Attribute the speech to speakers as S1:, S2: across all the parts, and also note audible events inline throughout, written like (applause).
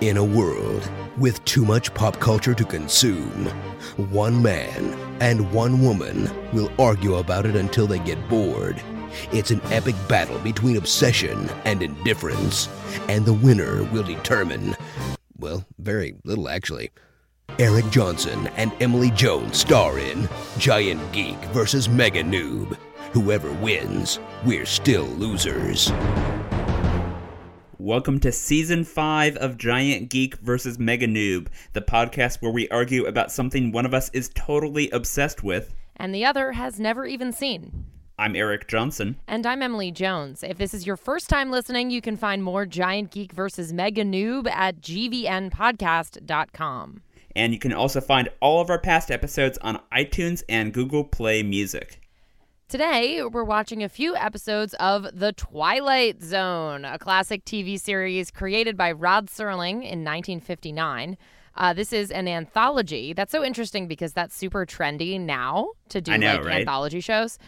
S1: In a world with too much pop culture to consume, one man and one woman will argue about it until they get bored. It's an epic battle between obsession and indifference, and the winner will determine, well, very little actually. Eric Johnson and Emily Jones star in Giant Geek versus Mega Noob. Whoever wins, we're still losers.
S2: Welcome to season five of Giant Geek versus Mega Noob, the podcast where we argue about something one of us is totally obsessed with.
S3: and the other has never even seen.
S2: I'm Eric Johnson.
S3: And I'm Emily Jones. If this is your first time listening, you can find more Giant Geek versus Mega Noob at gvnpodcast.com.
S2: And you can also find all of our past episodes on iTunes and Google Play Music.
S3: Today, we're watching a few episodes of The Twilight Zone, a classic TV series created by Rod Serling in 1959. Uh, this is an anthology. That's so interesting because that's super trendy now to do
S2: know,
S3: like
S2: right?
S3: anthology shows.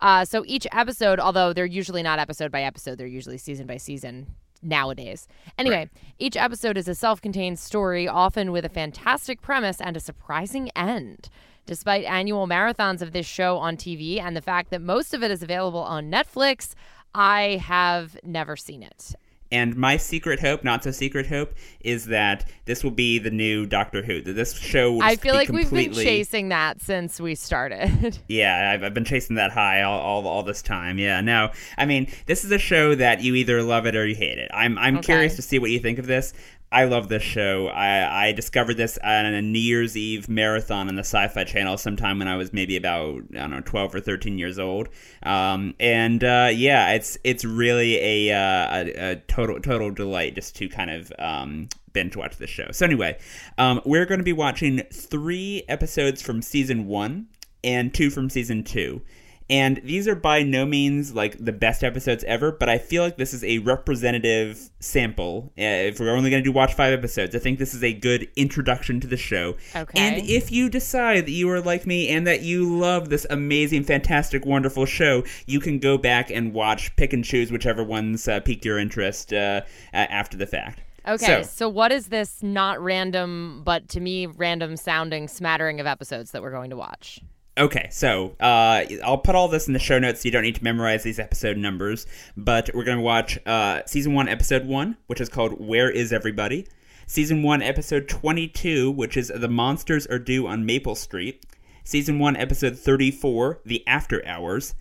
S3: Uh, so each episode, although they're usually not episode by episode, they're usually season by season nowadays. Anyway, each episode is a self contained story, often with a fantastic premise and a surprising end. Despite annual marathons of this show on TV and the fact that most of it is available on Netflix, I have never seen it.
S2: And my secret hope, not so secret hope, is that this will be the new Doctor Who. That this show will
S3: I feel like we've been chasing that since we started. (laughs)
S2: Yeah, I've, I've been chasing that high all, all all this time. Yeah, no, I mean this is a show that you either love it or you hate it. I'm I'm
S3: Okay.
S2: curious to see what you think of this. I love this show. I, I discovered this on a New Year's Eve marathon on the Sci-Fi Channel sometime when I was maybe about I don't know twelve or thirteen years old. Um, and uh, yeah, it's it's really a, uh, a a total total delight just to kind of um, binge watch this show. So anyway, um, we're going to be watching three episodes from season one and two from season two. And these are by no means like the best episodes ever, but I feel like this is a representative sample. Uh, if we're only going to do watch five episodes, I think this is a good introduction to the show.
S3: Okay.
S2: And if you decide that you are like me and that you love this amazing, fantastic, wonderful show, you can go back and watch, pick and choose whichever ones uh, pique your interest uh, after the fact.
S3: Okay,
S2: So-
S3: so, what is this not random, but to me random sounding smattering of episodes that we're going to watch?
S2: Okay, so uh, I'll put all this in the show notes so you don't need to memorize these episode numbers. But we're going to watch uh, season one, episode one, which is called Where Is Everybody? Season one, episode 22, which is The Monsters Are Due on Maple Street. Season one, episode 34, The After Hours.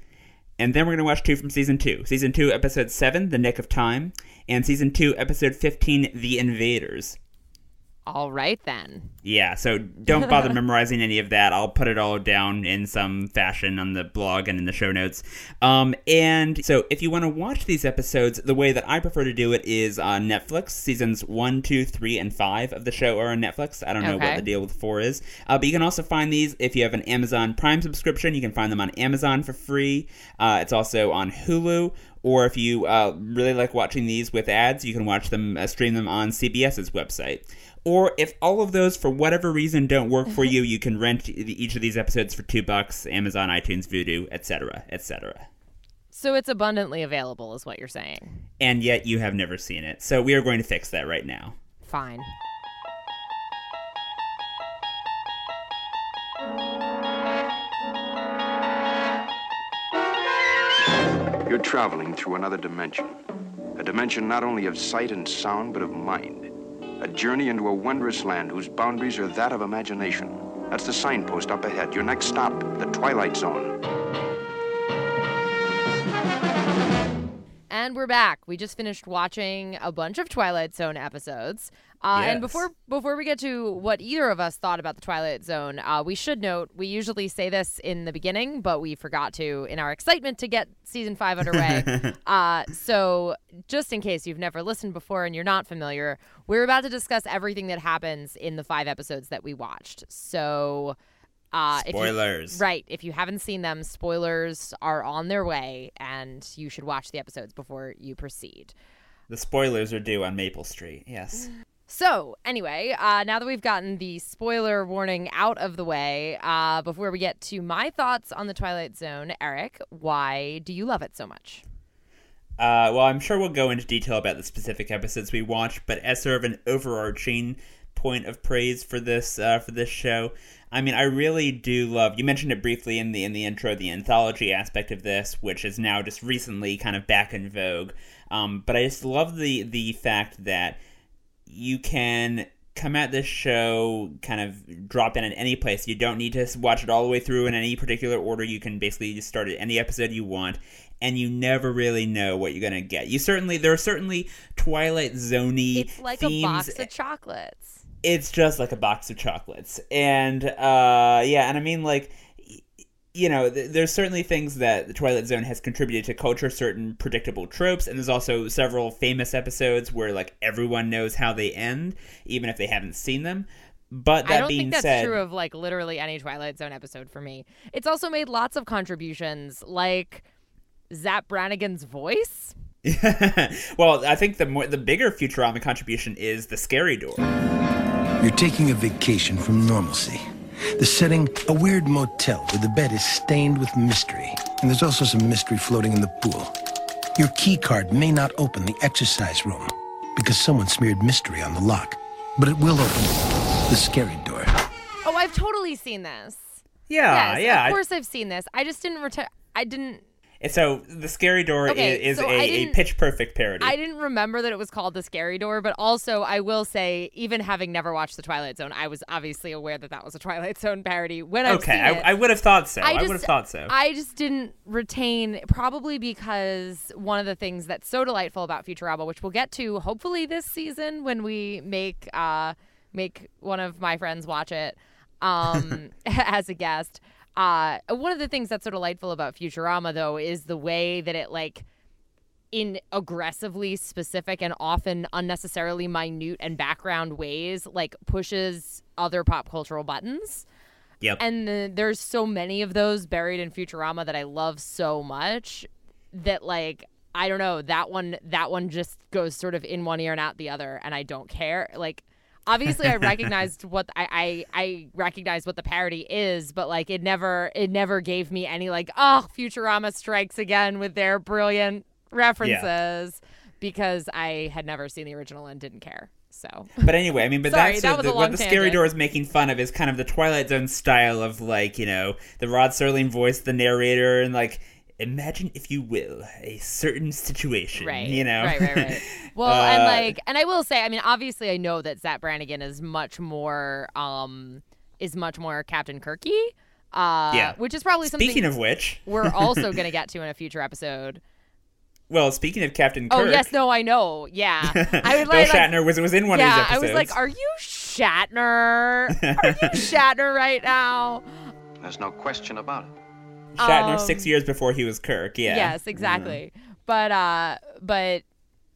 S2: And then we're going to watch two from season two. Season two, episode seven, The Nick of Time. And season two, episode 15, The Invaders.
S3: All right then.
S2: Yeah, so don't bother (laughs) memorizing any of that. I'll put it all down in some fashion on the blog and in the show notes. Um, and so if you want to watch these episodes, the way that I prefer to do it is on Netflix. Seasons one, two, three, and 5 of the show are on Netflix. I don't know what the deal with 4 is. Uh, but you can also find these if you have an Amazon Prime subscription. You can find them on Amazon for free. Uh, it's also on Hulu. Or if you uh, really like watching these with ads, you can watch them, uh, stream them on CBS's website. Or if all of those, for whatever reason, don't work for mm-hmm. you, you can rent each of these episodes for two bucks, Amazon, iTunes, Vudu, etc., etc.
S3: So it's abundantly available, is what you're saying.
S2: And yet you have never seen it. So we are going to fix that right now.
S3: Fine.
S4: You're traveling through another dimension. A dimension not only of sight and sound, but of mind. A journey into a wondrous land whose boundaries are that of imagination. That's the signpost up ahead. Your next stop, the Twilight Zone.
S3: And we're back. We just finished watching a bunch of Twilight Zone episodes. Uh, And before before we get to what either of us thought about the Twilight Zone, uh, we should note we usually say this in the beginning, but we forgot to in our excitement to get season five underway. (laughs) uh, so just in case you've never listened before and you're not familiar, we're about to discuss everything that happens in the five episodes that we watched. So. Uh, if you-
S2: Spoilers.
S3: Right. If you haven't seen them, spoilers are on their way, and you should watch the episodes before you proceed.
S2: The spoilers are due on Maple Street. Yes. (gasps)
S3: So, anyway, uh, now that we've gotten the spoiler warning out of the way, uh, before we get to my thoughts on the Twilight Zone, Eric, why do you love it so much?
S2: Uh, well, I'm sure we'll go into detail about the specific episodes we watched, but as sort of an overarching point of praise for this uh, for this show, I mean, I really do love. You mentioned it briefly in the in the intro, the anthology aspect of this, which is now just recently kind of back in vogue. Um, but I just love the the fact that you can come at this show kind of drop in at any place. You don't need to watch it all the way through in any particular order. You can basically just start at any episode you want, and you never really know what you're gonna get. You certainly there are certainly Twilight Zoney.
S3: It's like
S2: themes.
S3: a box of chocolates.
S2: It's just like a box of chocolates, and uh, yeah, and I mean like you know, th- there's certainly things that the Twilight Zone has contributed to culture, certain predictable tropes, and there's also several famous episodes where like everyone knows how they end, even if they haven't seen them. But that
S3: I don't
S2: being
S3: think that's
S2: said,
S3: true of like literally any Twilight Zone episode for me. It's also made lots of contributions, like Zapp Brannigan's voice. (laughs)
S2: well, I think the more the bigger Futurama contribution is the scary door.
S5: You're taking a vacation from normalcy. The setting, a weird motel where the bed is stained with mystery. And there's also some mystery floating in the pool. Your key card may not open the exercise room because someone smeared mystery on the lock. But it will open the scary door.
S3: Oh, I've totally seen this.
S2: Yeah,
S3: yes,
S2: yeah.
S3: Of course, I've seen this. I just didn't return. I didn't.
S2: And so the scary door
S3: Okay,
S2: is, is
S3: so I
S2: a, a pitch perfect parody.
S3: I didn't remember that it was called the Scary Door, but also I will say, even having never watched the Twilight Zone, I was obviously aware that that was a Twilight (laughs) Zone parody when I've
S2: okay, I,
S3: it.
S2: I would have thought so. I,
S3: just,
S2: would have thought so.
S3: I just didn't retain, probably because one of the things that's so delightful about Futurama, which we'll get to hopefully this season when we make uh, make one of my friends watch it um, (laughs) as a guest. Uh, one of the things that's so delightful about Futurama, though, is the way that it like in aggressively specific and often unnecessarily minute and background ways like pushes other pop cultural buttons
S2: yep.
S3: and the, there's so many of those buried in Futurama that I love so much that like I don't know that one that one just goes sort of in one ear and out the other and I don't care like obviously I (laughs) recognized what I, I I recognized what the parody is but like it never it never gave me any like oh Futurama strikes again with their brilliant references because I had never seen the original and didn't care so.
S2: But anyway, I mean, but (laughs)
S3: Sorry,
S2: that's
S3: that was
S2: of
S3: a
S2: the, what the scary door is making fun of is kind of the Twilight Zone style of like you know the Rod Serling voice, the narrator, and like imagine if you will a certain situation,
S3: right.
S2: You know,
S3: right right right. (laughs) Well and
S2: Uh,
S3: like and i will say i mean obviously i know that Zapp Brannigan is much more um is much more captain kirky uh
S2: Yeah.
S3: which is probably something
S2: Speaking of which, (laughs)
S3: we're also (laughs) going to get to in a future episode.
S2: Well, speaking of Captain Kirk.
S3: oh yes no i know. Yeah. I would
S2: Bill
S3: like, like
S2: Shatner was was in one
S3: yeah
S2: of these episodes.
S3: i was like are you shatner? Are you shatner right now?
S4: There's no question about it.
S2: Shatner
S3: um,
S2: six years before he was Kirk. Yeah.
S3: Yes, exactly. But uh but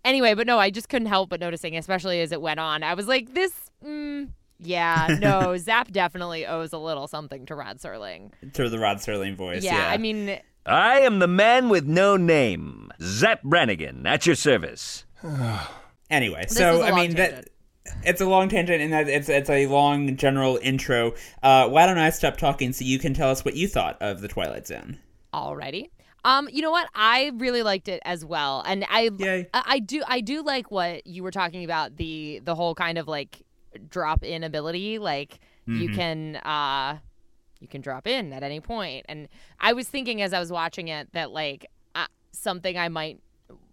S3: anyway, but no, I just couldn't help but noticing, especially as it went on. I was like, this mm, yeah, no, (laughs) Zapp definitely owes a little something to Rod Serling.
S2: To the Rod Serling voice.
S3: Yeah,
S2: Yeah,
S3: I mean,
S6: I am the man with no name, Zapp Brannigan, at your service. (sighs)
S2: Anyway,
S3: This
S2: so
S3: I a
S2: I
S3: long
S2: mean that
S3: tangent.
S2: It's a long tangent and that it's it's a long general intro. Uh, why don't I stop talking so you can tell us what you thought of the Twilight Zone?
S3: alrighty. Um, you know what? I really liked it as well, and I,
S2: Yay.
S3: I, I do, I do like what you were talking about the the whole kind of like drop in ability. Like you
S2: Mm-hmm.
S3: can, uh, you can drop in at any point. And I was thinking as I was watching it that like uh, something I might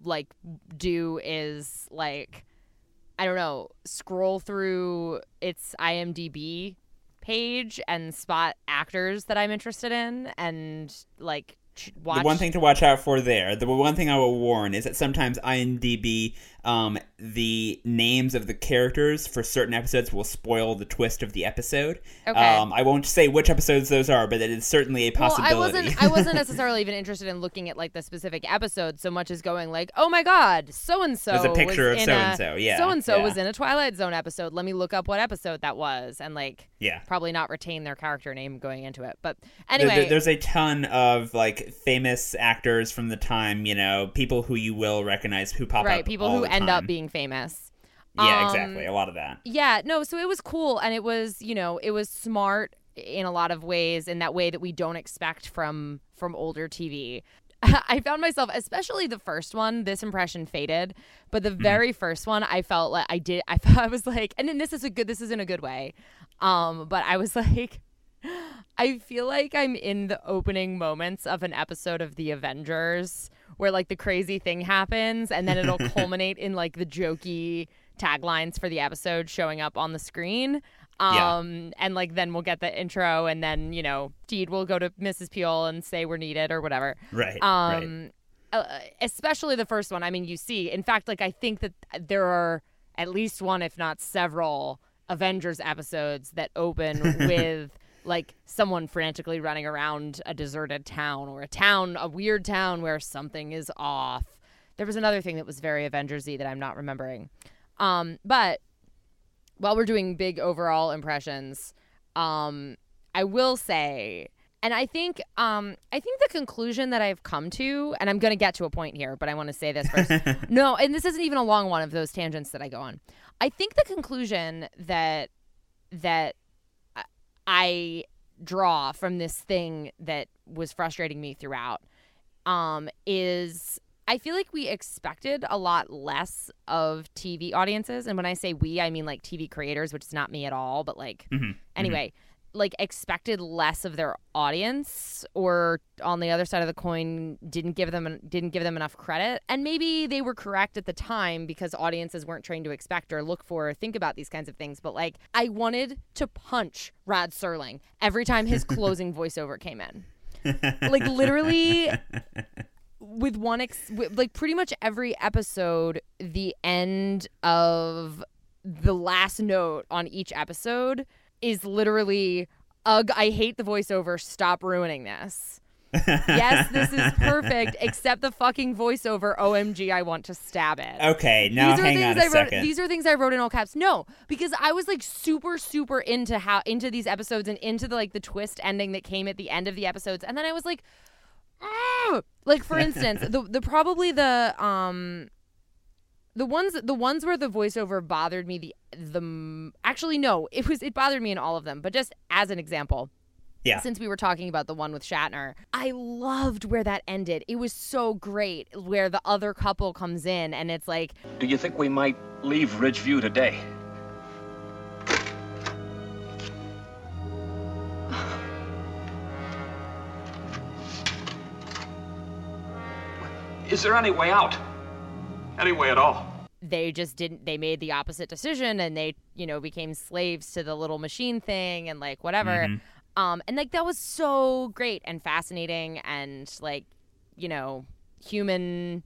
S3: like do is like I don't know, scroll through its IMDb page and spot actors that I'm interested in and like watch
S2: The one thing to watch out for there, the one thing I will warn is that sometimes IMDb, um, the names of the characters for certain episodes will spoil the twist of the episode.
S3: Okay.
S2: Um, I won't say which episodes those are, but it is certainly a possibility.
S3: Well, I wasn't. I wasn't (laughs) necessarily even interested in looking at like the specific episode so much as going like, oh my god, so and so.
S2: There's a picture of so-and-so, yeah,
S3: So and so was in a Twilight Zone episode. Let me look up what episode that was, and like,
S2: Yeah.
S3: probably not retain their character name going into it. But anyway,
S2: there- there's a ton of like famous actors from the time, you know, people who you will recognize who pop
S3: right,
S2: up.
S3: people
S2: all
S3: who end up being famous.
S2: Yeah,
S3: Um,
S2: exactly. A lot of that.
S3: Yeah, no, so it was cool and it was, you know, it was smart in a lot of ways in that way that we don't expect from from older TV. (laughs) I found myself, especially the first one, this impression faded, but the very first one, I felt like I did. I, (laughs) I was like, and then this is a good. This is in a good way. Um, but I was (laughs) like, I feel like I'm in the opening moments of an episode of The Avengers where like the crazy thing happens and then it'll culminate in like the jokey taglines for the episode showing up on the screen.
S2: Yeah.
S3: Um and like then we'll get the intro and then, you know, Steed will go to Mrs. Peel and say we're needed or whatever.
S2: Right. right.
S3: Um uh, especially the first one. I mean, you see, in fact, like I think that there are at least one if not several Avengers episodes that open (laughs) with like someone frantically running around a deserted town or a town, a weird town where something is off. There was another thing that was very Avengersy that I'm not remembering. Um, but while we're doing big overall impressions, um, I will say, and I think, um, I think the conclusion that I've come to, and I'm going to get to a point here, but I want to say this first. (laughs) no, and this isn't even a long one of those tangents that I go on. I think the conclusion that that I draw from this thing that was frustrating me throughout um, is I feel like we expected a lot less of TV audiences. And when I say we, I mean like TV creators, which is not me at all, but like,
S2: Mm-hmm.
S3: anyway, like expected less of their audience or on the other side of the coin didn't give them didn't give them enough credit. And maybe they were correct at the time because audiences weren't trained to expect or look for or think about these kinds of things. But like i wanted to punch rod serling every time his (laughs) closing voiceover came in. Like literally with one ex- with, like pretty much every episode the end of the last note on each episode is literally ugh i hate the voiceover stop ruining this (laughs) yes this is perfect except the fucking voiceover omg i want to stab it
S2: Okay, now
S3: these are
S2: hang
S3: things
S2: on a
S3: I wrote.
S2: second.
S3: These are things I wrote in all caps. No, because I was like super, super into how into these episodes and into the like the twist ending that came at the end of the episodes, and then I was like, "Ah!" like for (laughs) instance, the the probably the um. The ones, the ones where the voiceover bothered me, the the actually no, it was it bothered me in all of them. But just as an example,
S2: yeah.
S3: since we were talking about the one with Shatner, I loved where that ended. It was so great where the other couple comes in and it's like,
S7: Do you think we might leave Ridgeview today? (sighs) Is there any way out? Any way at all?
S3: they just didn't they made the opposite decision and they you know became slaves to the little machine thing and like whatever um and like that was so great and fascinating and like you know human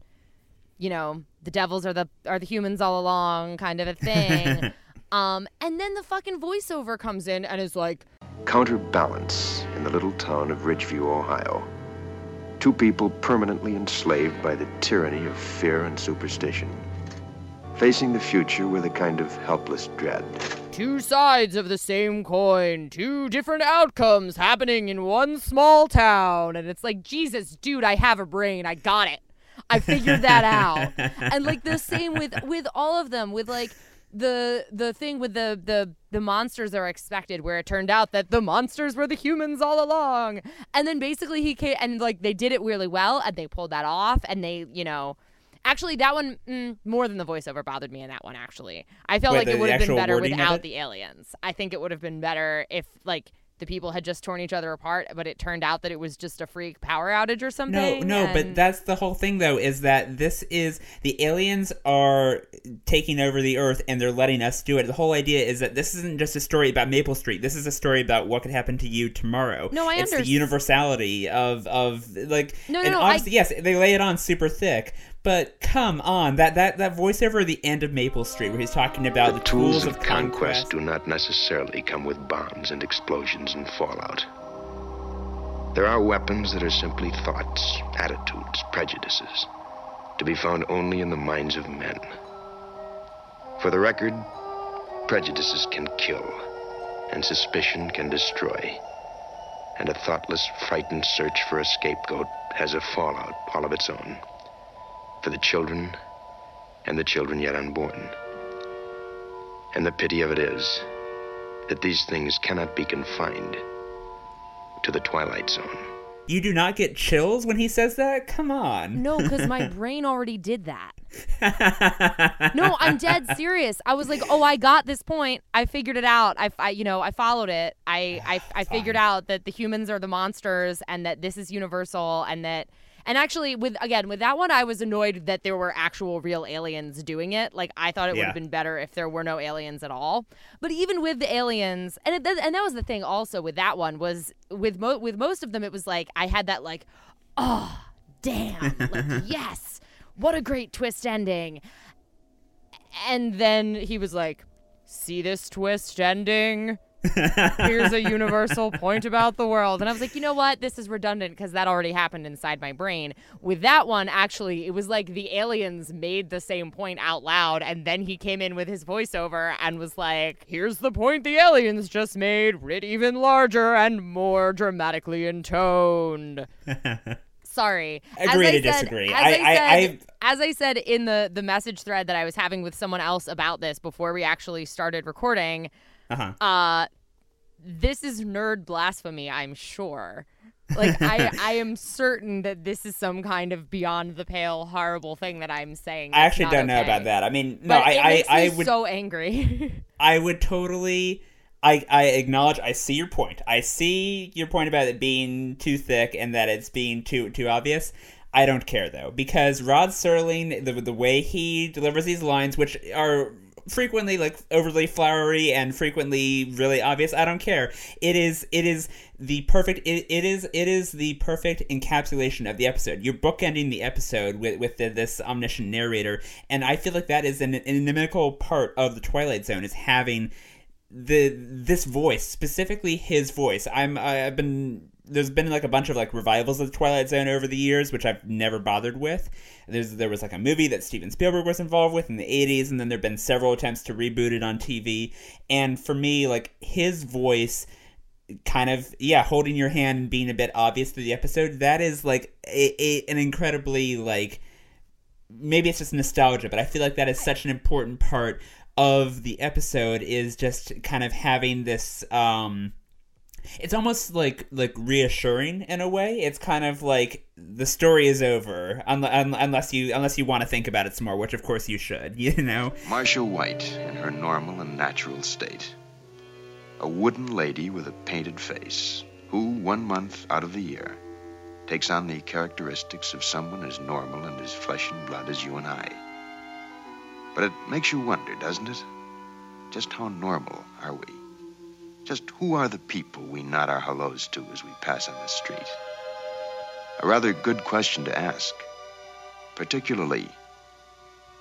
S3: you know the devils are the are the humans all along kind of a thing (laughs) um and then the fucking voiceover comes in and is like
S4: Counterbalance in the little town of Ridgeview, Ohio. Two people permanently enslaved by the tyranny of fear and superstition. Facing the future with a kind of helpless dread.
S3: two sides of the same coin, two different outcomes happening in one small town. And it's like, Jesus, dude, I have a brain. I got it. I figured that out. (laughs) and like the same with with all of them, with like the the thing with the the the monsters are expected where it turned out that the monsters were the humans all along. And then basically he came and like they did it really well and they pulled that off and they you know actually that one mm, more than the voiceover bothered me in that one actually. I felt
S2: Wait,
S3: like
S2: the-
S3: it would have been better without the aliens. I think it would have been better if like the people had just torn each other apart but it turned out that it was just a freak power outage or something
S2: no, no,
S3: but
S2: that's the whole thing, though, is that this is the aliens are taking over the Earth and they're letting us do it. The whole idea is that this isn't just a story about Maple Street. This is a story about what could happen to you tomorrow.
S3: No, I
S2: It's the universality of of like.
S3: No, no,
S2: and
S3: no, I-
S2: yes, they lay it on super thick. But come on, that that that voiceover at the end of Maple Street, where he's talking about the,
S4: the tools
S2: of
S4: of conquest do not necessarily come with bombs and explosions and fallout. There are weapons that are simply thoughts, attitudes, prejudices, to be found only in the minds of men. For the record, prejudices can kill, and suspicion can destroy. And a thoughtless, frightened search for a scapegoat has a fallout all of its own. For the children, and the children yet unborn. And the pity of it is that these things cannot be confined to the Twilight Zone.
S2: You do not get chills when he says that? Come on.
S3: No, because my (laughs) brain already did that. (laughs) no, I'm dead serious. I was like, oh, I got this point. I figured it out. I, I you know, I followed it. I, I, I (sighs) figured out that the humans are the monsters and that this is universal and that and actually, with again with that one, I was annoyed that there were actual real aliens doing it. Like I thought it would have been better if there were no aliens at all. But even with the aliens, and it, and that was the thing also with that one was with mo- with most of them, it was like I had that like, oh damn, like (laughs) yes, what a great twist ending. And then he was like, see this twist ending. Here's a universal point about the world. And I was like, you know what? This is redundant because that already happened inside my brain. With that one, actually, it was like the aliens made the same point out loud. And then he came in with his voiceover and was like, here's the point the aliens just made, writ even larger and more dramatically intoned. (laughs) Sorry.
S2: Agree
S3: as
S2: to
S3: I said,
S2: disagree.
S3: As
S2: I-
S3: I,
S2: I-
S3: said,
S2: I-
S3: as I said in the the message thread that I was having with someone else about this before we actually started recording,
S2: Uh-huh.
S3: uh, this is nerd blasphemy. I'm sure. Like I, (laughs) I am certain that this is some kind of beyond the pale, horrible thing that I'm saying.
S2: I actually don't know about that. I mean, no,
S3: But
S2: I, I, I would,
S3: so angry. (laughs)
S2: I would totally. I, I acknowledge. I see your point. I see your point about it being too thick and that it's being too too obvious. I don't care though because Rod Serling, the the way he delivers these lines, which are frequently like overly flowery and frequently really obvious i don't care. It is it is the perfect it, it is it is the perfect encapsulation of the episode. You're bookending the episode with with the, this omniscient narrator and i feel like that is an, an inimical part of the twilight zone is having the this voice specifically his voice. I'm i've been there's been like a bunch of like revivals of the twilight zone over the years which i've never bothered with. There's there was like a movie that steven spielberg was involved with in the 80s and then there've been several attempts to reboot it on tv and for me like his voice kind of yeah holding your hand and being a bit obvious through the episode that is like a, a, an incredibly like maybe it's just nostalgia, but I feel like that is such an important part of the episode is just kind of having this um it's almost like like reassuring in a way. It's kind of like the story is over un- un- unless you unless you want to think about it some more, which of course you should, (laughs) you know.
S4: Marcia White in her normal and natural state. A wooden lady with a painted face, who, one month out of the year, takes on the characteristics of someone as normal and as flesh and blood as you and I. But it makes you wonder, doesn't it? Just how normal are we? Just who are the people we nod our hellos to as we pass on the street? A rather good question to ask, particularly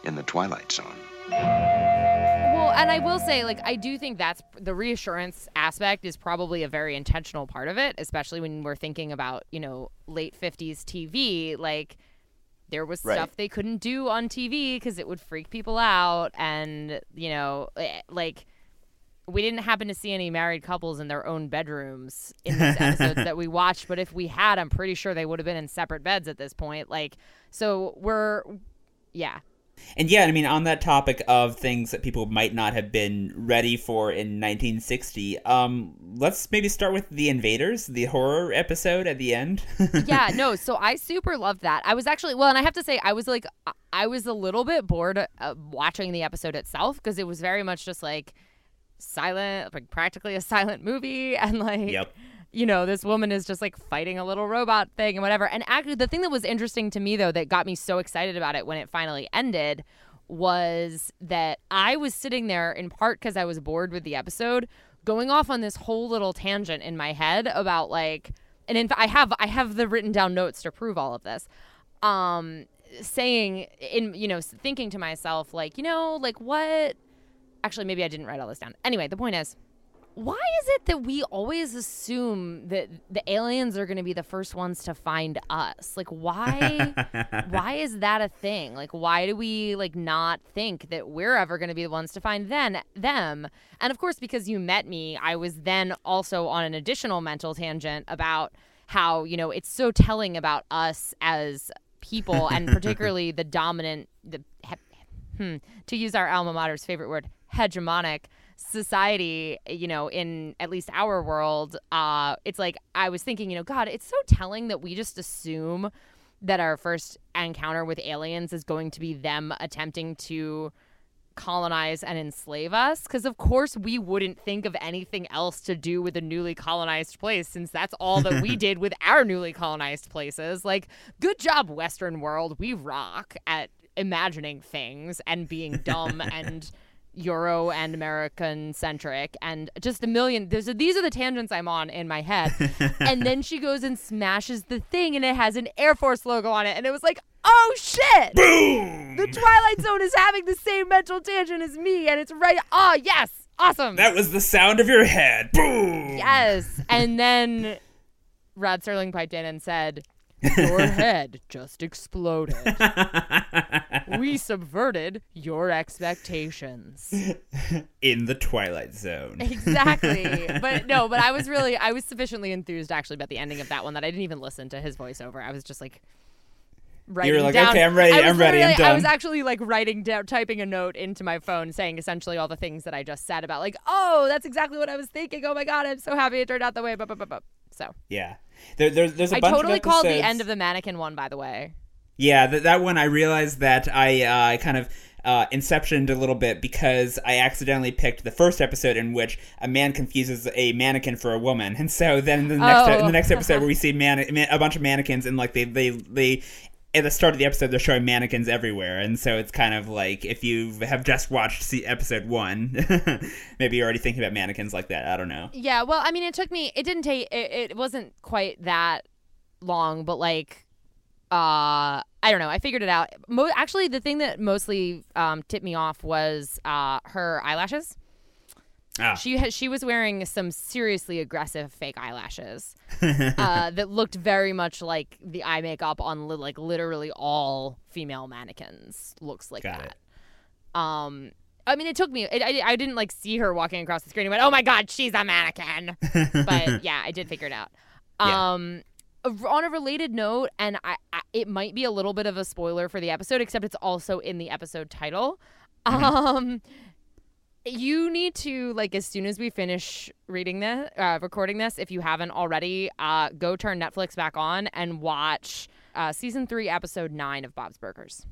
S4: in the Twilight Zone.
S3: Well, and I will say, like, I do think that's the reassurance aspect is probably a very intentional part of it, especially when we're thinking about, you know, late 50s TV. Like, there was
S6: Right.
S3: stuff they couldn't do on TV because it would freak people out. And, you know, eh, like, we didn't happen to see any married couples in their own bedrooms in these episodes that we watched, but if we had, I'm pretty sure they would have been in separate beds at this point. Like, so we're, yeah.
S2: And yeah, I mean, on that topic of things that people might not have been ready for in 1960, um, let's maybe start with The Invaders, the horror episode at the end. (laughs)
S3: yeah, no. So I super loved that. I was actually well, and I have to say, I was like, I- was a little bit bored uh, watching the episode itself because it was very much just like silent, like practically a silent movie, (laughs) and like,
S2: Yep.
S3: you know, this woman is just like fighting a little robot thing and whatever. And actually, the thing that was interesting to me though, that got me so excited about it when it finally ended, was that I was sitting there in part because I was bored with the episode, going off on this whole little tangent in my head about like, and in fact, I have I have the written down notes to prove all of this. Um, saying in you know thinking to myself like you know like what actually maybe I didn't write all this down. Anyway, the point is why is it that we always assume that the aliens are going to be the first ones to find us? Like why (laughs) why is that a thing? Like why do we like not think that we're ever going to be the ones to find then them? And of course because you met me, I was then also on an additional mental tangent about how, you know, it's so telling about us as people and (laughs) particularly the dominant the hmm, to use our alma mater's favorite word, hegemonic society, you know, in at least our world, uh, it's like I was thinking, you know, God, it's so telling that we just assume that our first encounter with aliens is going to be them attempting to colonize and enslave us. Because of course we wouldn't think of anything else to do with a newly colonized place since that's all that we (laughs) did with our newly colonized places. Like good job western world. We rock at imagining things and being dumb (laughs) and Euro and American centric and just a million there's a, these are the tangents I'm on in my head. (laughs) and then she goes and smashes the thing and it has an Air Force logo on it and it was like, "Oh shit!"
S2: Boom!
S3: The Twilight Zone is having the same mental tangent as me and it's right Oh, yes. Awesome.
S2: That was the sound of your head. Boom!
S3: yes. And then Rod Serling piped in and said, "Your (laughs) head just exploded." we (laughs) subverted your expectations.
S2: In the Twilight Zone.
S3: Exactly. (laughs) but no, but I was really I was sufficiently enthused actually about the ending of that one that I didn't even listen to his voiceover. I was just like writing
S2: like,
S3: down.
S2: "Okay, I'm ready, I'm ready, I'm
S3: literally- I was actually like writing down typing a note into my phone saying essentially all the things that I just said about like, "Oh, that's exactly what I was thinking. Oh my god, I'm so happy it turned out the way." Bup, bup, bup. So,
S2: Yeah. There, there, there's a
S3: I
S2: bunch
S3: totally
S2: of
S3: called the end of the mannequin one by the way.
S2: Yeah, that that one I realized that I uh, kind of uh, inceptioned a little bit because I accidentally picked the first episode in which a man confuses a mannequin for a woman, and so then the next
S3: Oh.
S2: in the next episode where we see man a bunch of mannequins and like they they they. At the start of the episode, they're showing mannequins everywhere, and so it's kind of like if you have just watched episode one, (laughs) maybe you're already thinking about mannequins like that. I don't know.
S3: Yeah, well, I mean, it took me. It didn't take. It, it wasn't quite that long, but like, uh, I don't know. I figured it out. Mo- actually, the thing that mostly um, tipped me off was uh, her eyelashes.
S2: Ah.
S3: She had, she was wearing some seriously aggressive fake eyelashes (laughs) uh, that looked very much like the eye makeup on li- like literally all female mannequins looks like
S2: Got
S3: that.
S2: it.
S3: Um, I mean, it took me. It, I, I didn't like see her walking across the screen and went, "Oh my god, she's a mannequin." (laughs) but yeah, I did figure it out.
S2: Yeah.
S3: Um, on a related note, and I, I, it might be a little bit of a spoiler for the episode, except it's also in the episode title.
S2: Mm-hmm.
S3: Um, you need to like as soon as we finish reading this, uh, recording this, if you haven't already, uh, go turn Netflix back on and watch uh, season three, episode nine of Bob's Burgers.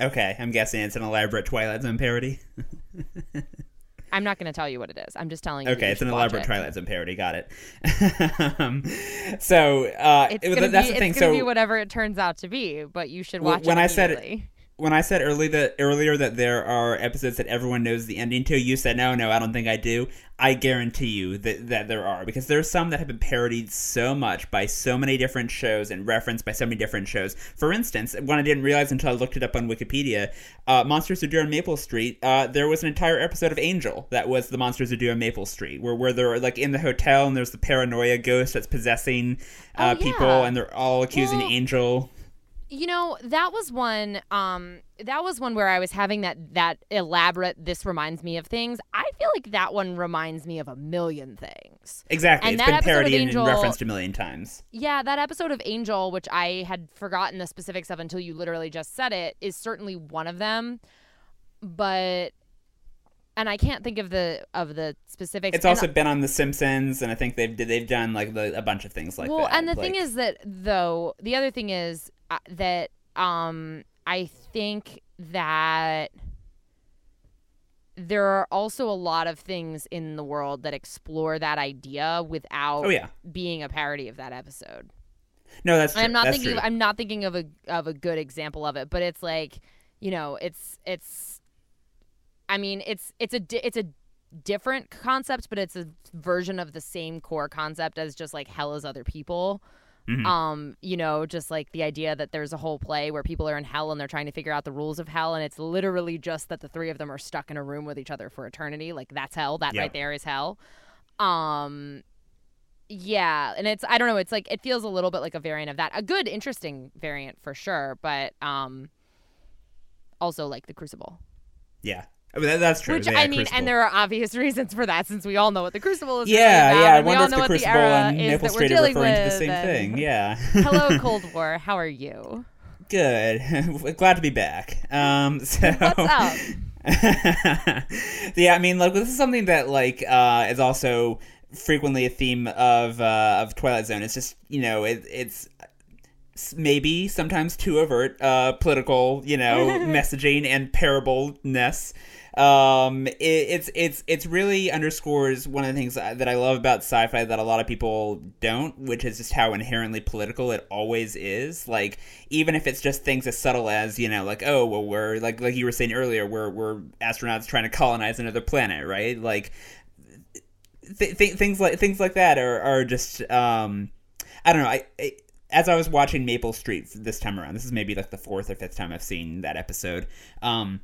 S2: Okay, I'm guessing it's an elaborate Twilight Zone parody. (laughs)
S3: I'm not going to tell you what it is. I'm just telling you.
S2: Okay,
S3: you
S2: it's an elaborate
S3: it.
S2: Twilight Zone parody. Got it. um, so uh,
S3: It's
S2: it-
S3: gonna
S2: that's
S3: be,
S2: the thing. So
S3: be whatever it turns out to be, but you should watch
S2: when
S3: it
S2: I said it-. When I said early that earlier that there are episodes that everyone knows the ending to, you said no, no, I don't think I do. I guarantee you that that there are because there are some that have been parodied so much by so many different shows and referenced by so many different shows. For instance, one I didn't realize until I looked it up on Wikipedia, uh, Monsters Who Do on Maple Street. Uh, there was an entire episode of Angel that was the Monsters Who Do on Maple Street, where where they're like in the hotel and there's the paranoia ghost that's possessing uh,
S3: Oh,
S2: people, and they're all accusing
S3: Well,
S2: Angel.
S3: You know, that was one. Um, that was one where I was having that that elaborate. This reminds me of things. I feel like that one reminds me of a million things.
S2: Exactly,
S3: And
S2: it's
S3: that
S2: been parodied
S3: Angel-
S2: and referenced a million times.
S3: Yeah, that episode of Angel, which I had forgotten the specifics of until you literally just said it, is certainly one of them. But and I can't think of the of the specifics.
S2: It's
S3: And
S2: also been on The Simpsons, and I think they've they've done like the, a bunch of things like
S3: well,
S2: that.
S3: Well, and the thing is that though the other thing is uh, that um I think that there are also a lot of things in the world that explore that idea without
S2: Oh, yeah.
S3: being a parody of that episode.
S2: no, that's true.
S3: I'm not
S2: that's
S3: thinking
S2: true.
S3: of, I'm not thinking of a of a good example of it, but it's like, you know, it's it's I mean, it's it's a di- it's a different concept, but it's a version of the same core concept as just like hell is other people.
S2: Mm-hmm.
S3: Um, you know, just like the idea that there's a whole play where people are in hell and they're trying to figure out the rules of hell, and it's literally just that the three of them are stuck in a room with each other for eternity. Like that's hell. That
S2: Yeah.
S3: right there is hell. Um, yeah, and it's I don't know, it's like it feels a little bit like a variant of that. A good, interesting variant for sure, but um, also like the Crucible.
S2: yeah, I mean, that, that's true.
S3: Which
S2: They
S3: I mean,
S2: Crucible.
S3: and there are obvious (laughs) reasons for that since we all know what the Crucible is.
S2: yeah,
S3: really about,
S2: yeah. I wonder if
S3: know
S2: the
S3: what
S2: Crucible
S3: the
S2: and Maple Street are referring to the same thing. Yeah.
S3: Hello, (laughs) Cold War. How are you?
S2: Good. (laughs) Glad to be back. Um, so
S3: What's up?
S2: yeah, I mean, like this is something that like uh, is also frequently a theme of uh, of Twilight Zone. It's just you know it, it's maybe sometimes too overt uh, political you know (laughs) messaging and parableness. Um, it, it's it's it's really underscores one of the things that I love about sci-fi that a lot of people don't, which is just how inherently political it always is. Like even if it's just things as subtle as you know, like oh well, we're like like you were saying earlier, we're we're astronauts trying to colonize another planet, right? Like th- th- things like things like that are are just um, I don't know. I, I as I was watching Maple Street this time around, this is maybe like the fourth or fifth time I've seen that episode. Um,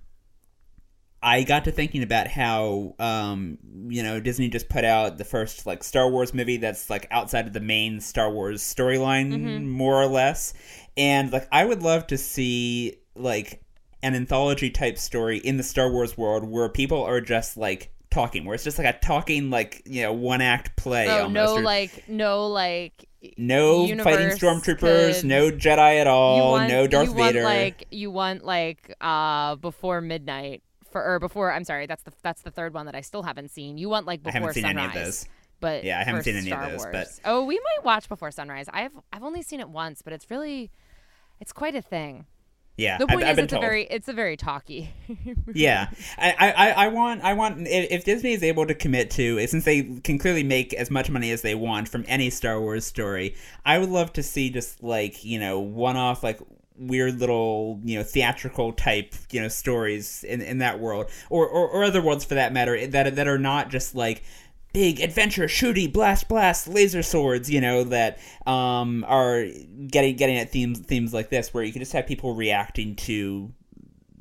S2: I got to thinking about how um, you know Disney just put out the first like Star Wars movie that's like outside of the main Star Wars storyline
S3: Mm-hmm.
S2: more or less, and like I would love to see like an anthology type story in the Star Wars world where people are just like talking, where it's just like a talking like you know one act play.
S3: Oh,
S2: almost,
S3: no,
S2: or
S3: like no, like
S2: no fighting stormtroopers,
S3: could-
S2: no Jedi at all,
S3: want
S2: no Darth
S3: you want
S2: Vader.
S3: like you want like uh before midnight for or before I'm sorry that's the that's the third one that I still haven't seen. You want like
S2: I
S3: before
S2: haven't seen any
S3: sunrise.
S2: of those.
S3: But
S2: Yeah, I haven't seen any of those,
S3: Wars.
S2: but-
S3: oh, we might watch before sunrise. I've I've only seen it once, but it's really it's quite a thing.
S2: Yeah,
S3: The
S2: I've,
S3: point
S2: I've
S3: is,
S2: been
S3: it's
S2: told.
S3: a very it's a very talky. (laughs)
S2: Yeah, I, I, I want, I want. If if Disney is able to commit to, eh, since they can clearly make as much money as they want from any Star Wars story, I would love to see just like you know one-off like weird little you know theatrical type you know stories in in that world, or or, or other worlds for that matter eh, that that are not just like big adventure shooty blast blast laser swords you know that um are getting getting at themes themes like this where you can just have people reacting to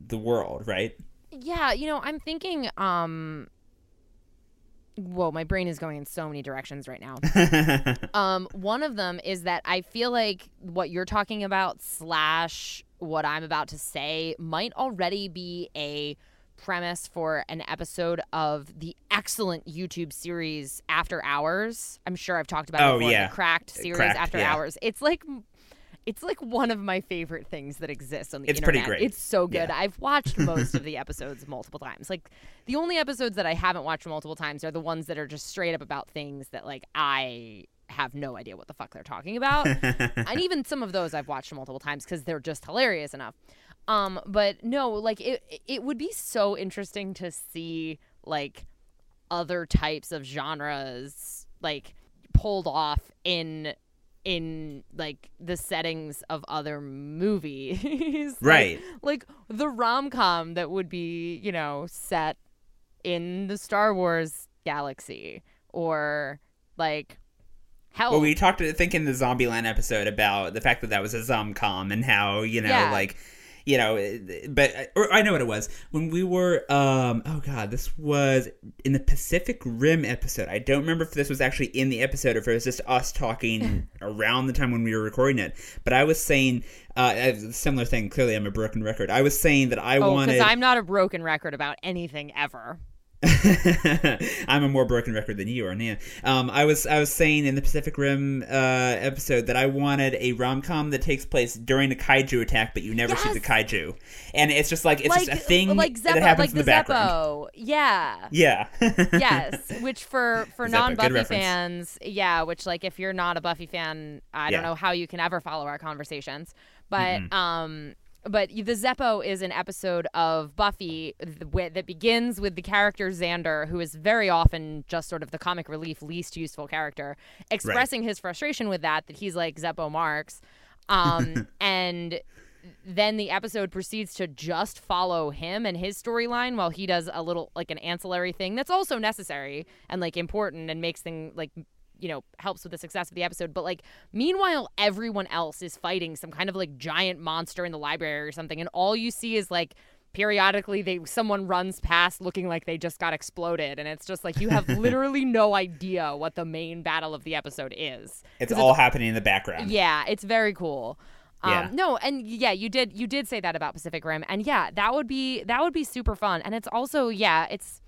S2: the world right
S3: yeah, you know, I'm thinking um Whoa, my brain is going in so many directions right now. (laughs) um, one of them is that I feel like what you're talking about slash what I'm about to say might already be a premise for an episode of the excellent YouTube series After Hours. I'm sure I've talked about it
S2: Oh,
S3: before.
S2: yeah.
S3: The Cracked uh, series
S2: Cracked,
S3: After
S2: yeah.
S3: Hours. It's like it's like one of my favorite things that exists on the
S2: It's pretty
S3: internet.
S2: great.
S3: It's so good.
S2: Yeah.
S3: I've watched (laughs) most of the episodes multiple times. Like the only episodes that I haven't watched multiple times are the ones that are just straight up about things that like I have no idea what the fuck they're talking about. (laughs) and even some of those I've watched multiple times because they're just hilarious enough. Um, but no, like it it would be so interesting to see like other types of genres like pulled off in in like the settings of other movies. (laughs)
S2: Right.
S3: Like, the rom-com that would be, you know, set in the Star Wars galaxy or like how
S2: Well, we talked, I think, in the Zombieland episode about the fact that that was a zomcom and how you know,
S3: Yeah.
S2: like, you know, but or I know what it was when we were. um Oh God, this was in the Pacific Rim episode. I don't remember if this was actually in the episode or if it was just us talking around the time when we were recording it. But I was saying uh, a similar thing. Clearly, I'm a broken record. I was saying that I
S3: Oh,
S2: wanted.
S3: because I'm not a broken record about anything ever. (laughs)
S2: I'm a more broken record than you are, Nia. Um, I was I was saying in the Pacific Rim uh, episode that I wanted a rom com that takes place during a kaiju attack, but you never see the kaiju, and it's just like it's
S3: like
S2: just a thing
S3: like Zeppo,
S2: that happens
S3: like
S2: in the,
S3: the,
S2: background.
S3: Zeppo. Yeah.
S2: Yeah.
S3: yes, (laughs) which for for non Buffy fans, yeah, which like if you're not a Buffy fan, I don't know how you can ever follow our conversations. But
S2: Mm-hmm.
S3: um but the Zeppo is an episode of Buffy that begins with the character Xander, who is very often just sort of the comic relief, least useful character, expressing his frustration with that, that he's like Zeppo Marx. Um, (laughs) and then the episode proceeds to just follow him and his storyline while he does a little like an ancillary thing that's also necessary and like important and makes thing like you know helps with the success of the episode but like meanwhile everyone else is fighting some kind of like giant monster in the library or something and all you see is like periodically they someone runs past looking like they just got exploded and it's just like you have (laughs) literally no idea what the main battle of the episode is
S2: it's all happening in the background.
S3: yeah, it's very cool. Um,
S2: Yeah.
S3: No, and yeah, you did you did say that about Pacific Rim, and yeah, that would be that would be super fun. And it's also yeah, it's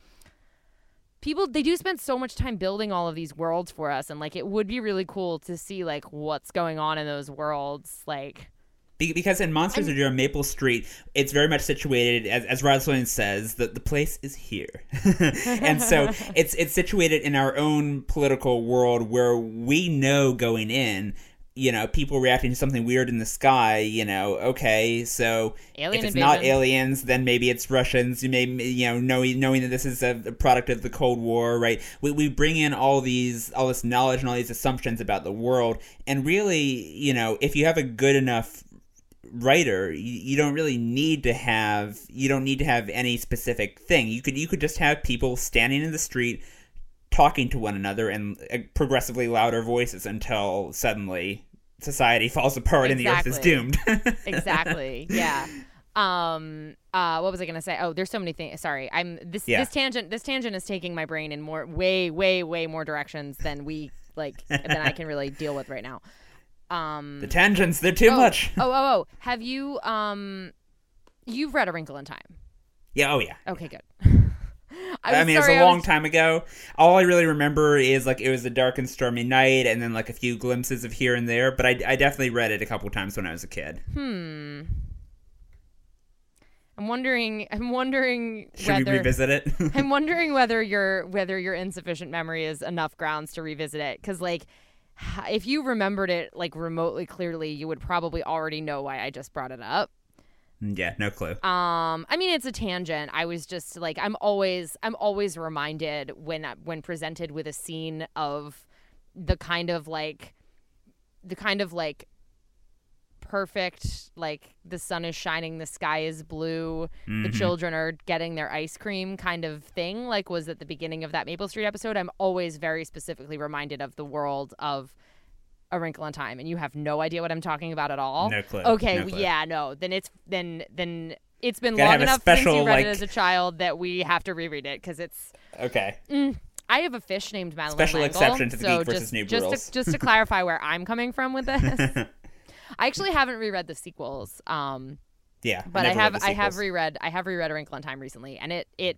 S3: people they do spend so much time building all of these worlds for us, and like it would be really cool to see like what's going on in those worlds, like
S2: because in Monsters of Maple Street, it's very much situated, as, as Rod Serling says, that the place is here, (laughs) and so (laughs) it's it's situated in our own political world where we know going in, you know, people reacting to something weird in the sky. You know, okay, so
S3: Alien
S2: if it's not aliens, then maybe it's Russians. You may, you know, knowing knowing that this is a, a product of the Cold War, right? We, we bring in all these all this knowledge and all these assumptions about the world, and really, you know, if you have a good enough writer you, you don't really need to have you don't need to have any specific thing you could you could just have people standing in the street talking to one another in uh, progressively louder voices until suddenly society falls apart and the earth is doomed (laughs)
S3: exactly. Yeah. Um. Uh. What was I gonna say? Oh, there's so many things. Sorry. I'm this.
S2: Yeah.
S3: This tangent. This tangent is taking my brain in more, way, way, way more directions than we like than I can really deal with right now. Um.
S2: the tangents they're too
S3: oh,
S2: much
S3: Oh. Oh. Oh. Have you um, you've read A Wrinkle in Time?
S2: yeah oh yeah
S3: Okay. Good.
S2: I,
S3: was
S2: mean,
S3: sorry,
S2: it's a long
S3: was-
S2: time ago. All I really remember is like it was a dark and stormy night, and then like a few glimpses of here and there. But I, I definitely read it a couple times when I was a kid.
S3: Hmm. I'm wondering. I'm wondering
S2: Should
S3: whether.
S2: we revisit it? (laughs)
S3: I'm (laughs) wondering whether your whether your insufficient memory is enough grounds to revisit it because like if you remembered it like remotely clearly you would probably already know why I just brought it up.
S2: Yeah, no clue.
S3: Um I mean it's a tangent. I was just like I'm always I'm always reminded when when presented with a scene of the kind of like the kind of like perfect like the sun is shining the sky is blue the children are getting their ice cream kind of thing like was at the beginning of that maple street episode i'm always very specifically reminded of the world of a wrinkle in time and you have no idea what i'm talking about at all
S2: No clue.
S3: okay
S2: No clue.
S3: yeah no then it's then then it's been
S2: Gotta
S3: long enough since you read
S2: like-
S3: it as a child that we have to reread it because it's
S2: Okay.
S3: I have a fish named Madeleine
S2: Special
S3: L'Engle,
S2: exception to the
S3: so
S2: Geek versus
S3: just,
S2: Noob
S3: just
S2: rules.
S3: To, just to clarify where I'm coming from with this, (laughs) I actually haven't reread the sequels, um,
S2: Yeah,
S3: but I have I have reread I have reread A Wrinkle in Time recently, and it it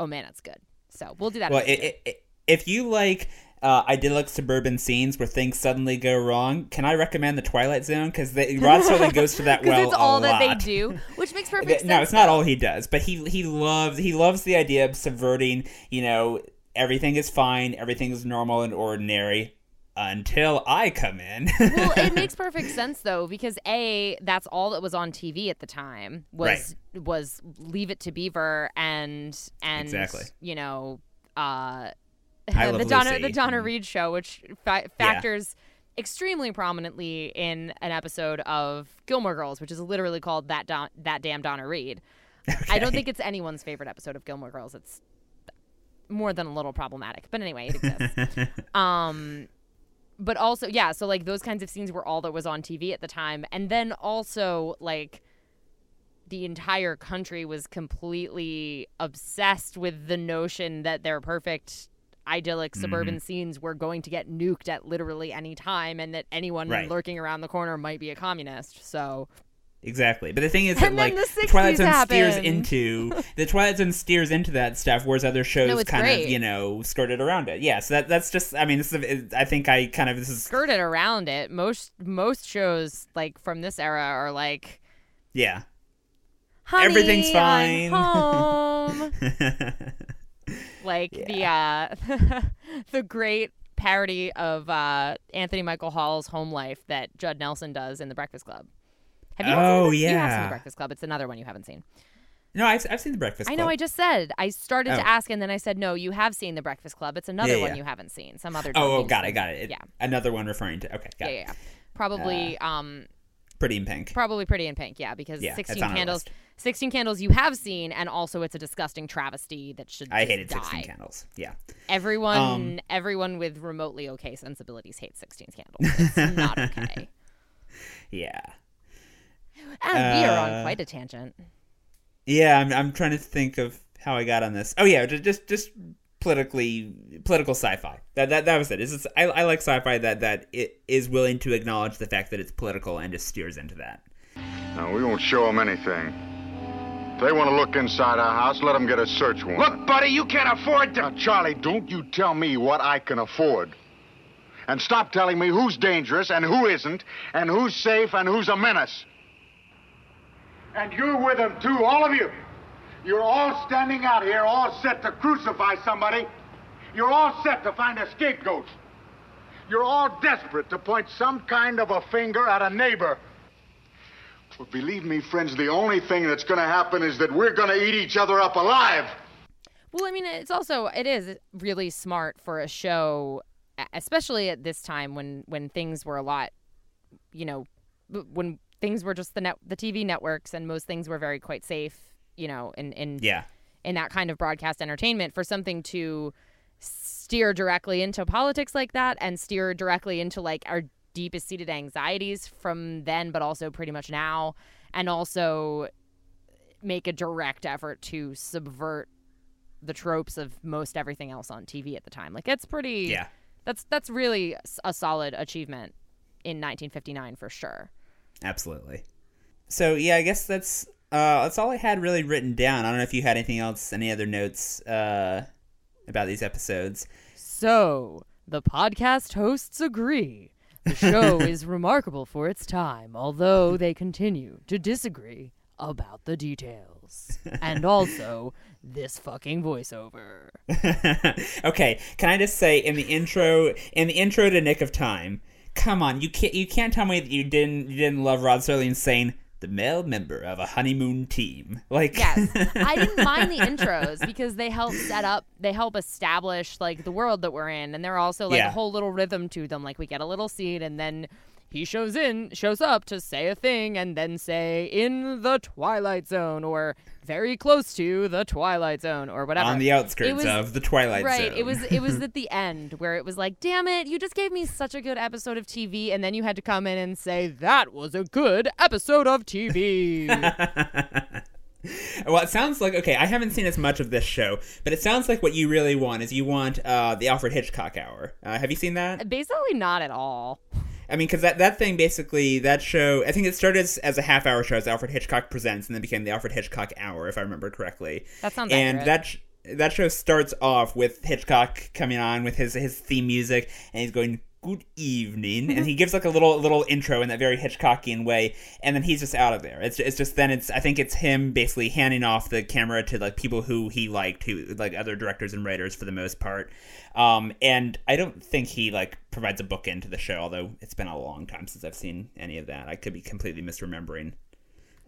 S3: oh man, it's good. So we'll do that.
S2: Well, it, it, it, if you like uh, idyllic suburban scenes where things suddenly go wrong, can I recommend the Twilight Zone? Because (laughs) Rod Serling goes for that well
S3: it's all that they do, which makes perfect (laughs) sense.
S2: No, it's not all he does, but he he loves he loves the idea of subverting. You know, everything is fine, everything is normal and ordinary until I come in.
S3: well, it (laughs) makes perfect sense though because a that's all that was on TV at the time was was Leave It to Beaver and and
S2: Exactly.
S3: you know uh (laughs) the Donna
S2: Lucy.
S3: the Donna
S2: Mm.
S3: Reed show which fa- factors extremely prominently in an episode of Gilmore Girls which is literally called that Don- that damn Donna Reed. I don't think it's anyone's favorite episode of Gilmore Girls. It's more than a little problematic, but anyway, it exists. (laughs) um but also yeah so like those kinds of scenes were all that was on tv at the time and then also like the entire country was completely obsessed with the notion that their perfect idyllic suburban mm-hmm. scenes were going to get nuked at literally any time and that anyone
S2: Right.
S3: lurking around the corner might be a communist so
S2: Exactly, but the thing is (laughs) that
S3: And then
S2: like
S3: the
S2: Twilight Zone steers into the Twilight Zone steers into that stuff, whereas other (laughs) shows
S3: No,
S2: kind
S3: great.
S2: of you know skirted around it. Yeah, so that that's just I mean this is I think I kind of this is
S3: skirted around it most most shows like from this era are like
S2: yeah
S3: Honey,
S2: Everything's fine." (laughs)
S3: like the uh (laughs) the great parody of uh Anthony Michael Hall's home life that Judd Nelson does in The Breakfast Club. Have you
S2: Oh,
S3: seen the, You have seen
S2: yeah.
S3: The Breakfast Club. It's another one you haven't seen.
S2: no I've, I've seen the Breakfast Club.
S3: I know. I just said. I started
S2: Oh.
S3: to ask, and then I said, "No, you have seen The Breakfast Club. It's another
S2: Yeah,
S3: one
S2: yeah.
S3: you haven't seen. Some other."
S2: oh oh got it got it.
S3: Yeah.
S2: another one referring to okay got
S3: Yeah,
S2: it
S3: yeah, yeah. Probably, um,
S2: Pretty in Pink.
S3: probably Pretty in Pink. Yeah, because
S2: Yeah,
S3: Sixteen Candles. Sixteen Candles you have seen, and also it's a disgusting travesty that should.
S2: I hated
S3: die.
S2: Sixteen Candles. Yeah.
S3: Everyone,
S2: Um,
S3: everyone with remotely okay sensibilities hates Sixteen Candles. It's not (laughs) okay.
S2: Yeah.
S3: And we are on
S2: Uh,
S3: quite a tangent.
S2: Yeah, I'm, I'm trying to think of how I got on this. Oh yeah, just, just politically political sci-fi. That that, that was it. It's just, I, I like sci-fi that that it is willing to acknowledge the fact that it's political and just steers into that.
S8: Now we won't show them anything. If they want to look inside our house, let them get a search warrant.
S4: Look, buddy, you can't afford to.
S8: Now, Charlie, don't you tell me what I can afford. And stop telling me who's dangerous and who isn't, and who's safe and who's a menace. And you're with them too, all of you. You're all standing out here, all set to crucify somebody. You're all set to find a scapegoat. You're all desperate to point some kind of a finger at a neighbor. Well, believe me, friends, the only thing that's going to happen is that we're going to eat each other up alive.
S3: Well, I mean, it's also it is really smart for a show, especially at this time when when things were a lot, you know, when things were just the net the TV networks and most things were very quite safe, you know, in in
S2: Yeah.
S3: in that kind of broadcast entertainment for something to steer directly into politics like that and steer directly into like our deepest seated anxieties from then but also pretty much now and also make a direct effort to subvert the tropes of most everything else on TV at the time like it's pretty
S2: Yeah.
S3: that's that's really a solid achievement in 1959 for sure
S2: Absolutely. So yeah, I guess that's uh, that's all I had really written down. I don't know if you had anything else, any other notes uh, about these episodes.
S3: So, the podcast hosts agree. The (laughs) show is remarkable for its time, although they continue to disagree about the details. And also, this fucking voiceover. (laughs)
S2: okay, can I just say in the intro, in the intro to Nick of Time, come on, you can't you can't tell me that you didn't you didn't love Rod Serling saying the male member of a honeymoon team. Like
S3: Yes. (laughs) I didn't mind the intros because they help set up, they help establish like the world that we're in. And they're also like
S2: Yeah.
S3: a whole little rhythm to them. Like we get a little scene and then he shows in, shows up to say a thing and then say in the Twilight Zone or very close to the Twilight Zone or whatever.
S2: on the outskirts
S3: was-
S2: of the Twilight
S3: right.
S2: Zone.
S3: Right it was it was (laughs) at the end where it was like, damn it, you just gave me such a good episode of TV, and then you had to come in and say that was a good episode of TV. (laughs)
S2: Well, it sounds like okay. I haven't seen as much of this show, but it sounds like what you really want is you want uh, the Alfred Hitchcock Hour. Uh, have you seen that?
S3: Basically, not at all.
S2: I mean, because that, that thing basically that show. I think it started as, as a half hour show as Alfred Hitchcock Presents, and then became the Alfred Hitchcock Hour, if I remember correctly.
S3: That sounds
S2: and
S3: accurate.
S2: that sh- that show starts off with Hitchcock coming on with his his theme music, and he's going good evening and he gives like a little little intro in that very hitchcockian way and then he's just out of there. It's, it's just then it's i think it's him basically handing off the camera to like people who he liked who like other directors and writers for the most part. Um and i don't think he like provides a bookend to the show although it's been a long time since i've seen any of that. I could be completely misremembering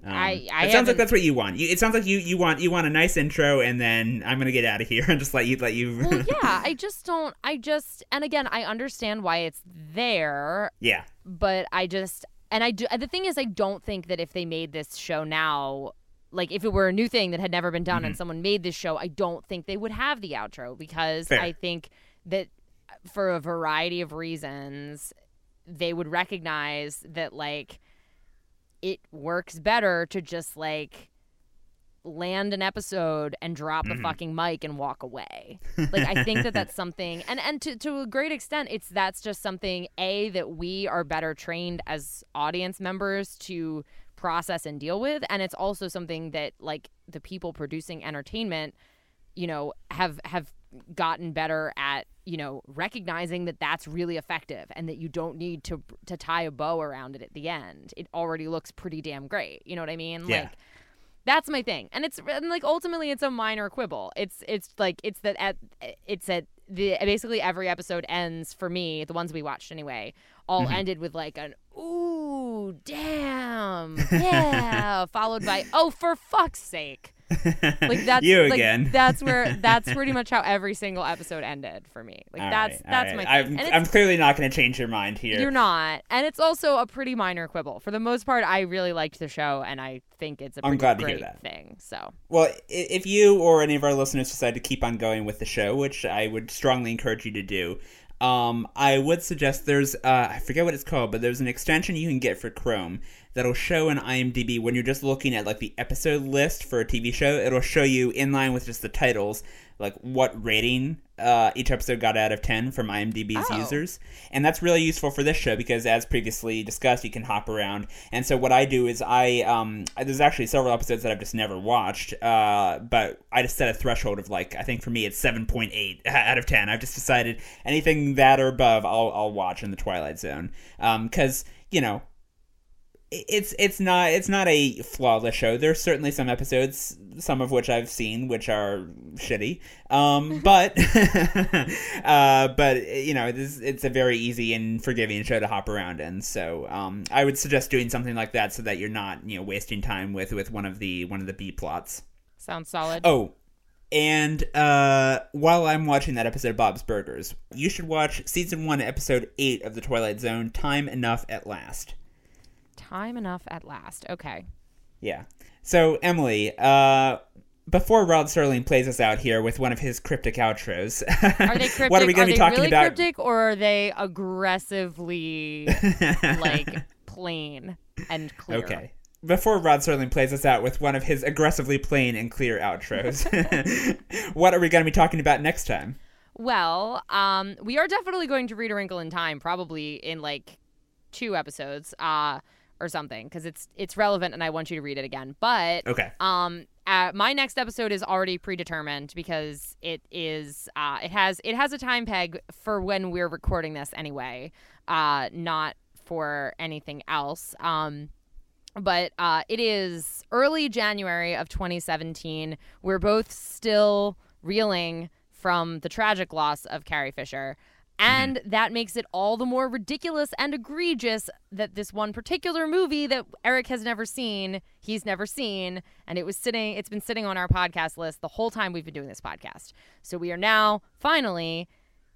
S2: um,
S3: I- I
S2: it sounds like that's what you want. You, it sounds like you, you want you want a nice intro, and then I'm gonna get out of here (laughs) and just let you let you.
S3: well, (laughs) yeah, I just don't. I just, and again, I understand why it's there,
S2: yeah.
S3: but I just, and I do. The thing is, I don't think that if they made this show now, like if it were a new thing that had never been done
S2: Mm-hmm.
S3: and someone made this show, I don't think they would have the outro because
S2: Fair.
S3: I think that for a variety of reasons, they would recognize that like it works better to just like land an episode and drop the mm-hmm. fucking mic and walk away. Like I think that that's (laughs) something and and to to a great extent it's that's just something a that we are better trained as audience members to process and deal with and it's also something that like the people producing entertainment you know have have gotten better at you know recognizing that that's really effective and that you don't need to to tie a bow around it at the end. It already looks pretty damn great. You know what i mean?
S2: Yeah.
S3: like that's my thing. And it's and like ultimately it's a minor quibble. It's it's like it's that at it's at the basically every episode ends for me the ones we watched anyway all
S2: Mm-hmm.
S3: ended with like an ooh damn. Yeah. (laughs) Followed by oh for fuck's sake (laughs) like that's
S2: You
S3: like,
S2: again.
S3: that's where (laughs) that's pretty much how every single episode ended for me like
S2: All
S3: that's
S2: right,
S3: that's
S2: right.
S3: my thing.
S2: I'm, I'm clearly not going to change your mind here.
S3: you're not and it's also a pretty minor quibble for the most part i really liked the show and i think it's a
S2: I'm glad to hear that.
S3: thing so
S2: Well, if you or any of our listeners decide to keep on going with the show, which I would strongly encourage you to do, um, I would suggest there's uh, I forget what it's called, but there's an extension you can get for Chrome that'll show in IMDb when you're just looking at like the episode list for a TV show. It'll show you in line with just the titles like what rating uh, each episode got out of 10 from IMDb's
S3: Oh.
S2: users. And that's really useful for this show because, as previously discussed, you can hop around. And so, what I do is I, um, there's actually several episodes that I've just never watched, uh, but I just set a threshold of like, I think for me it's 7.8 (laughs) out of 10. I've just decided anything that or above, I'll, I'll watch in the Twilight Zone. Because, you know, it's it's not it's not a flawless show. There's certainly some episodes, some of which I've seen, which are shitty. Um, but (laughs) uh, but you know, this, it's a very easy and forgiving show to hop around in. So um, I would suggest doing something like that so that you're not you know wasting time with with one of the one of the B plots.
S3: Sounds solid.
S2: Oh, and uh, while I'm watching that episode of Bob's Burgers, you should watch season one, episode eight of The Twilight Zone. Time enough at last.
S3: Time enough at last. Okay.
S2: Yeah. So Emily, uh, before Rod Serling plays us out here with one of his cryptic outros, (laughs)
S3: Are they cryptic?
S2: what are we going to be talking
S3: really
S2: about?
S3: cryptic or are they aggressively (laughs) like plain and clear?
S2: Okay. Before Rod Serling plays us out with one of his aggressively plain and clear outros, (laughs) what are we going to be talking about next time?
S3: Well, um, we are definitely going to read A Wrinkle in Time, probably in like two episodes, uh, or something, because it's it's relevant and I want you to read it again. But
S2: Okay.
S3: um, uh, my next episode is already predetermined because it is uh, it has it has a time peg for when we're recording this anyway, uh, not for anything else. Um, but uh, it is early January of 2017. We're both still reeling from the tragic loss of Carrie Fisher. And that makes it all the more ridiculous and egregious that this one particular movie that Eric has never seen, he's never seen, and it was sitting, it's been sitting on our podcast list the whole time we've been doing this podcast. So we are now finally,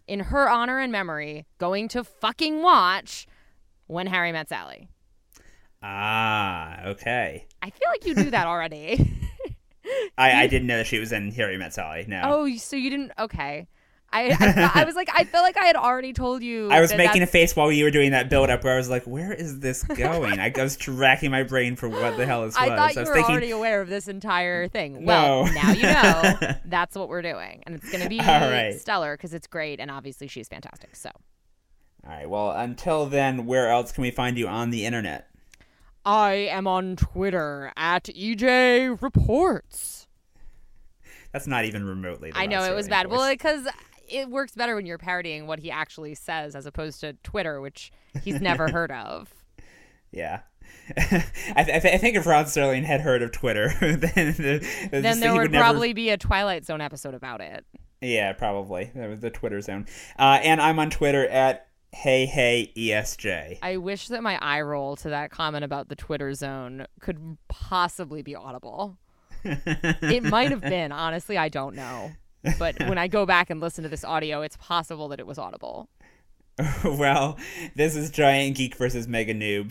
S3: in her honor and memory, going to fucking watch When Harry Met Sally.
S2: Ah, okay.
S3: I feel like you knew that already. (laughs)
S2: I, I didn't know that she was in Harry Met Sally. No.
S3: oh, so you didn't? Okay. I, I, I was like, I feel like I had already told you.
S2: I was making a face while you were doing that build up where I was like, where is this going? I was tracking my brain for what the hell this (laughs) was.
S3: I thought you
S2: was
S3: were
S2: thinking,
S3: already aware of this entire thing. Well,
S2: No.
S3: now you know. (laughs) That's what we're doing, and it's going to be
S2: right.
S3: stellar because it's great, and obviously she's fantastic. So
S2: All right, well, until then, where else can we find you on the internet?
S3: I am on Twitter at EJ Reports.
S2: That's not even remotely. The
S3: I know it was bad. Well, because it works better when you're parodying what he actually says as opposed to Twitter, which he's never (laughs) heard of.
S2: yeah. (laughs) I, th- I, th- I think if Rod Serling had heard of Twitter, (laughs) then, the, the-
S3: Then there
S2: he
S3: would
S2: never-
S3: probably be a Twilight Zone episode about it.
S2: Yeah, probably. The Twitter zone. Uh, and I'm on Twitter at Hey Hey ESJ.
S3: I wish that my eye roll to that comment about the Twitter zone could possibly be audible. it might have been, honestly, I don't know. But when I go back and listen to this audio, it's possible that it was audible. (laughs)
S2: well, this is Giant Geek versus Mega Noob.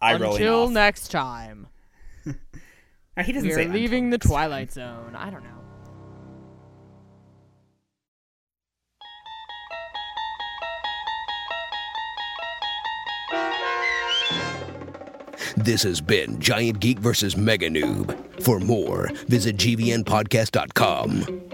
S2: I rolling
S3: Until
S2: off.
S3: next time, (laughs)
S2: he doesn't
S3: we
S2: say
S3: are
S2: until
S3: leaving the
S2: next time.
S3: Twilight Zone. I don't know.
S1: This has been Giant Geek versus Mega Noob. For more, visit gvnpodcast.com.